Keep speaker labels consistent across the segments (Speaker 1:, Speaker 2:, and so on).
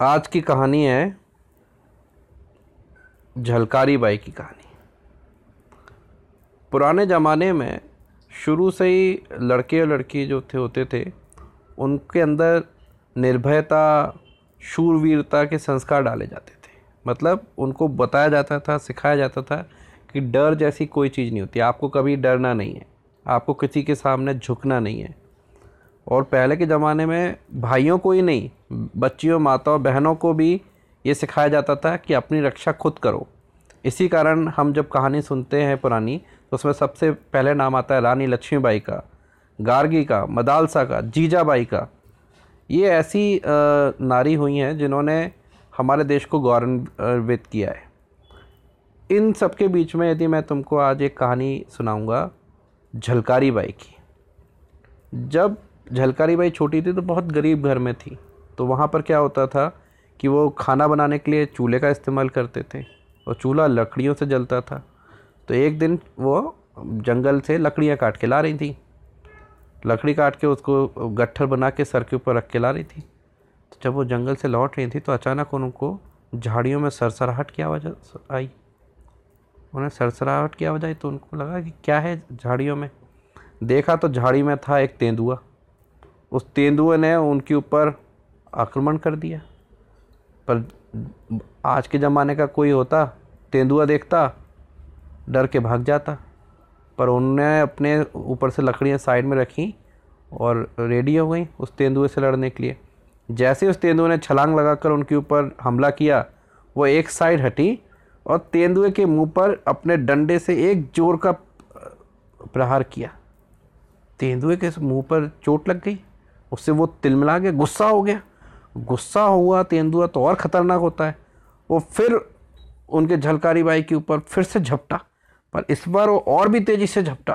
Speaker 1: आज की कहानी है झलकारी बाई की कहानी। पुराने ज़माने में शुरू से ही लड़के और लड़की जो थे, होते थे, उनके अंदर निर्भयता, शूरवीरता के संस्कार डाले जाते थे। मतलब उनको बताया जाता था, सिखाया जाता था कि डर जैसी कोई चीज़ नहीं होती। आपको कभी डरना नहीं है। आपको किसी के सामने झुकना नहीं है। और पहले के ज़माने में भाइयों को ही नहीं, बच्चियों, माताओं, बहनों को भी ये सिखाया जाता था कि अपनी रक्षा खुद करो। इसी कारण हम जब कहानी सुनते हैं पुरानी तो उसमें सबसे पहले नाम आता है रानी लक्ष्मीबाई का, गार्गी का, मदालसा का, जीजाबाई का। ये ऐसी नारी हुई हैं जिन्होंने हमारे देश को गौरवित किया है। इन सब के बीच में यदि मैं तुमको आज एक कहानी सुनाऊँगा झलकारी बाई की। जब झलकारी बाई छोटी थी तो बहुत गरीब घर में थी। तो वहाँ पर क्या होता था कि वो खाना बनाने के लिए चूल्हे का इस्तेमाल करते थे और चूल्हा लकड़ियों से जलता था। तो एक दिन वो जंगल से लकड़ियाँ काट के ला रही थी। लकड़ी काट के उसको गट्ठर बना के सर के ऊपर रख के ला रही थी। तो जब वो जंगल से लौट रही थी तो अचानक उनको झाड़ियों में सरसराहट की आवाज़ आई। उन्हें सरसराहट की आवाज़ आई तो उनको लगा कि क्या है झाड़ियों में? देखा तो झाड़ी में था एक तेंदुआ। उस तेंदुए ने उनके ऊपर आक्रमण कर दिया। पर आज के ज़माने का कोई होता, तेंदुआ देखता, डर के भाग जाता। पर उन्होंने अपने ऊपर से लकड़ियाँ साइड में रखी और रेडी हो गई उस तेंदुए से लड़ने के लिए। जैसे उस तेंदुए ने छलांग लगाकर उनके ऊपर हमला किया, वो एक साइड हटी और तेंदुए के मुँह पर अपने डंडे से एक ज़ोर का प्रहार किया। तेंदुए के मुँह पर चोट लग गई। उससे वो तिलमिला गया गुस्सा हो गया। गुस्सा हुआ, तेंदुआ तो और ख़तरनाक होता है। वो फिर उनके झलकारी बाई के ऊपर फिर से झपटा, पर इस बार वो और भी तेज़ी से झपटा,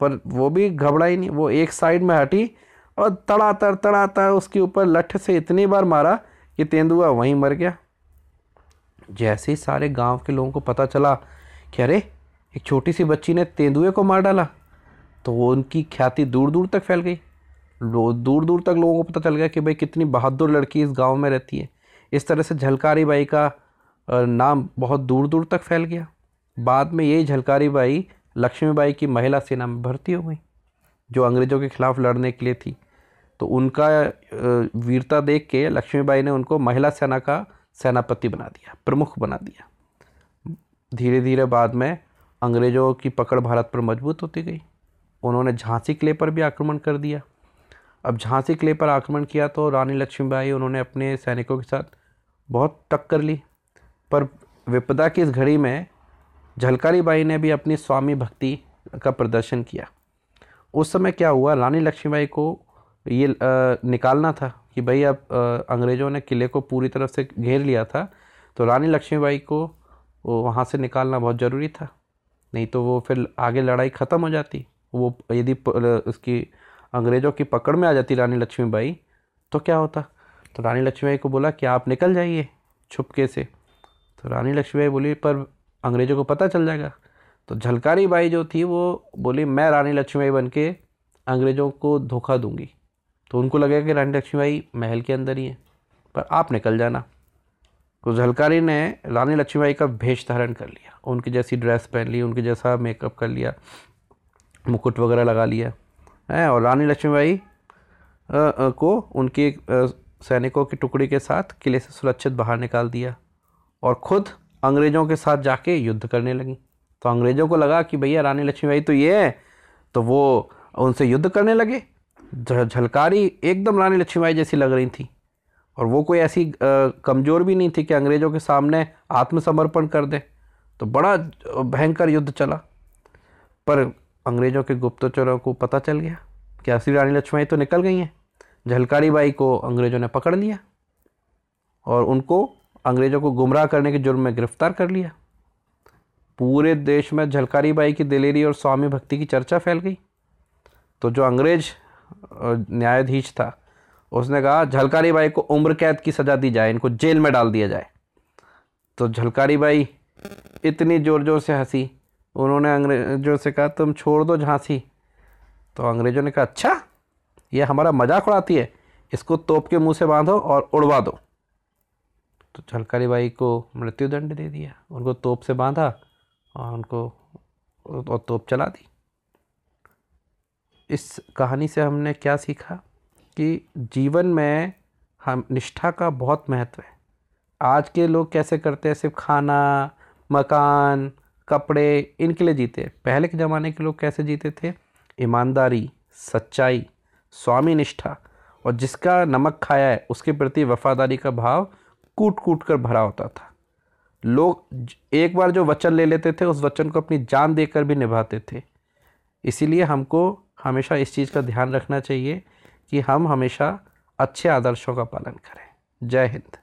Speaker 1: पर वो भी घबरा ही नहीं। वो एक साइड में हटी और तड़ातर तड़ातर उसके ऊपर लठ से इतनी बार मारा कि तेंदुआ वहीं मर गया। जैसे ही सारे गाँव के लोगों को पता चला कि अरे, एक छोटी सी बच्ची ने तेंदुए को मार डाला तो उनकी ख्याति दूर दूर तक फैल गई। दूर दूर तक लोगों को पता चल गया कि भाई कितनी बहादुर लड़की इस गाँव में रहती है। इस तरह से झलकारी बाई का नाम बहुत दूर दूर तक फैल गया। बाद में यही झलकारी बाई लक्ष्मीबाई की महिला सेना में भर्ती हो गई, जो अंग्रेज़ों के खिलाफ लड़ने के लिए थी। तो उनका वीरता देख के लक्ष्मीबाई ने उनको महिला सेना का सेनापति बना दिया, प्रमुख बना दिया। धीरे धीरे बाद में अंग्रेज़ों की पकड़ भारत पर मज़बूत होती गई। उन्होंने झांसी किले पर भी आक्रमण कर दिया। अब झांसी किले पर आक्रमण किया तो रानी लक्ष्मीबाई उन्होंने अपने सैनिकों के साथ बहुत टक्कर ली। पर विपदा की इस घड़ी में झलकारी बाई ने भी अपनी स्वामी भक्ति का प्रदर्शन किया। उस समय क्या हुआ? रानी लक्ष्मीबाई को ये आ, निकालना था कि भाई अब अंग्रेज़ों ने किले को पूरी तरफ़ से घेर लिया था तो रानी लक्ष्मीबाई को वहाँ से निकालना बहुत ज़रूरी था। नहीं तो वो फिर आगे लड़ाई ख़त्म हो जाती। वो यदि उसकी अंग्रेज़ों की पकड़ में आ जाती रानी लक्ष्मीबाई। तो क्या होता? तो रानी लक्ष्मीबाई को बोला कि आप निकल जाइए छुपके से? तो रानी लक्ष्मीबाई बोली, पर अंग्रेज़ों को पता चल जाएगा। तो झलकारी बाई जो थी, वो बोली, मैं रानी लक्ष्मीबाई बन के अंग्रेज़ों को धोखा दूँगी। तो उनको लगेगा कि रानी लक्ष्मीबाई महल के अंदर ही है, पर आप निकल जाना। तो झलकारी ने रानी लक्ष्मीबाई का भेष धारण कर लिया, उनकी जैसी ड्रेस पहन ली, उनके जैसा मेकअप कर लिया, मुकुट वगैरह लगा लिया। है, और रानी लक्ष्मीबाई को उनके सैनिकों की टुकड़ी के साथ किले से सुरक्षित बाहर निकाल दिया, और ख़ुद अंग्रेज़ों के साथ जाके युद्ध करने लगी। तो अंग्रेज़ों को लगा कि भैया रानी लक्ष्मीबाई तो ये है तो वो उनसे युद्ध करने लगे। झलकारी एकदम रानी लक्ष्मीबाई जैसी लग रही थी, और वो कोई ऐसी कमज़ोर भी नहीं थी कि अंग्रेज़ों के सामने आत्मसमर्पण कर दे। तो बड़ा भयंकर युद्ध चला। पर अंग्रेज़ों के गुप्तचरों को पता चल गया कि असली रानी लक्ष्मीबाई तो निकल गई हैं। झलकारी बाई को अंग्रेज़ों ने पकड़ लिया और उनको अंग्रेज़ों को गुमराह करने के जुर्म में गिरफ़्तार कर लिया। पूरे देश में झलकारी बाई की दिलेरी और स्वामी भक्ति की चर्चा फैल गई। तो जो अंग्रेज़ न्यायाधीश था, उसने कहा, झलकारी बाई को उम्र कैद की सज़ा दी जाए, इनको जेल में डाल दिया जाए। तो झलकारी बाई इतनी ज़ोर ज़ोर से हँसी उन्होंने अंग्रेज़ों से कहा, तुम छोड़ दो झांसी। तो अंग्रेज़ों ने कहा अच्छा ये हमारा मज़ाक उड़ाती है। इसको तोप के मुँह से बांधो और उड़वा दो। तो झलकारी बाई को मृत्युदंड दे दिया। उनको तोप से बांधा और उनको और तोप चला दी। इस कहानी से हमने क्या सीखा कि जीवन में हम, निष्ठा का बहुत महत्व है। आज के लोग कैसे करते हैं? सिर्फ़ खाना, मकान कपड़े इनके लिए जीते पहले के ज़माने के लोग कैसे जीते थे? ईमानदारी, सच्चाई स्वामी निष्ठा और जिसका नमक खाया है, उसके प्रति वफादारी का भाव कूट कूट कर भरा होता था। लोग एक बार जो वचन ले लेते थे, उस वचन को अपनी जान देकर भी निभाते थे। इसीलिए हमको हमेशा इस चीज़ का ध्यान रखना चाहिए कि हम हमेशा अच्छे आदर्शों का पालन करें। जय हिंद।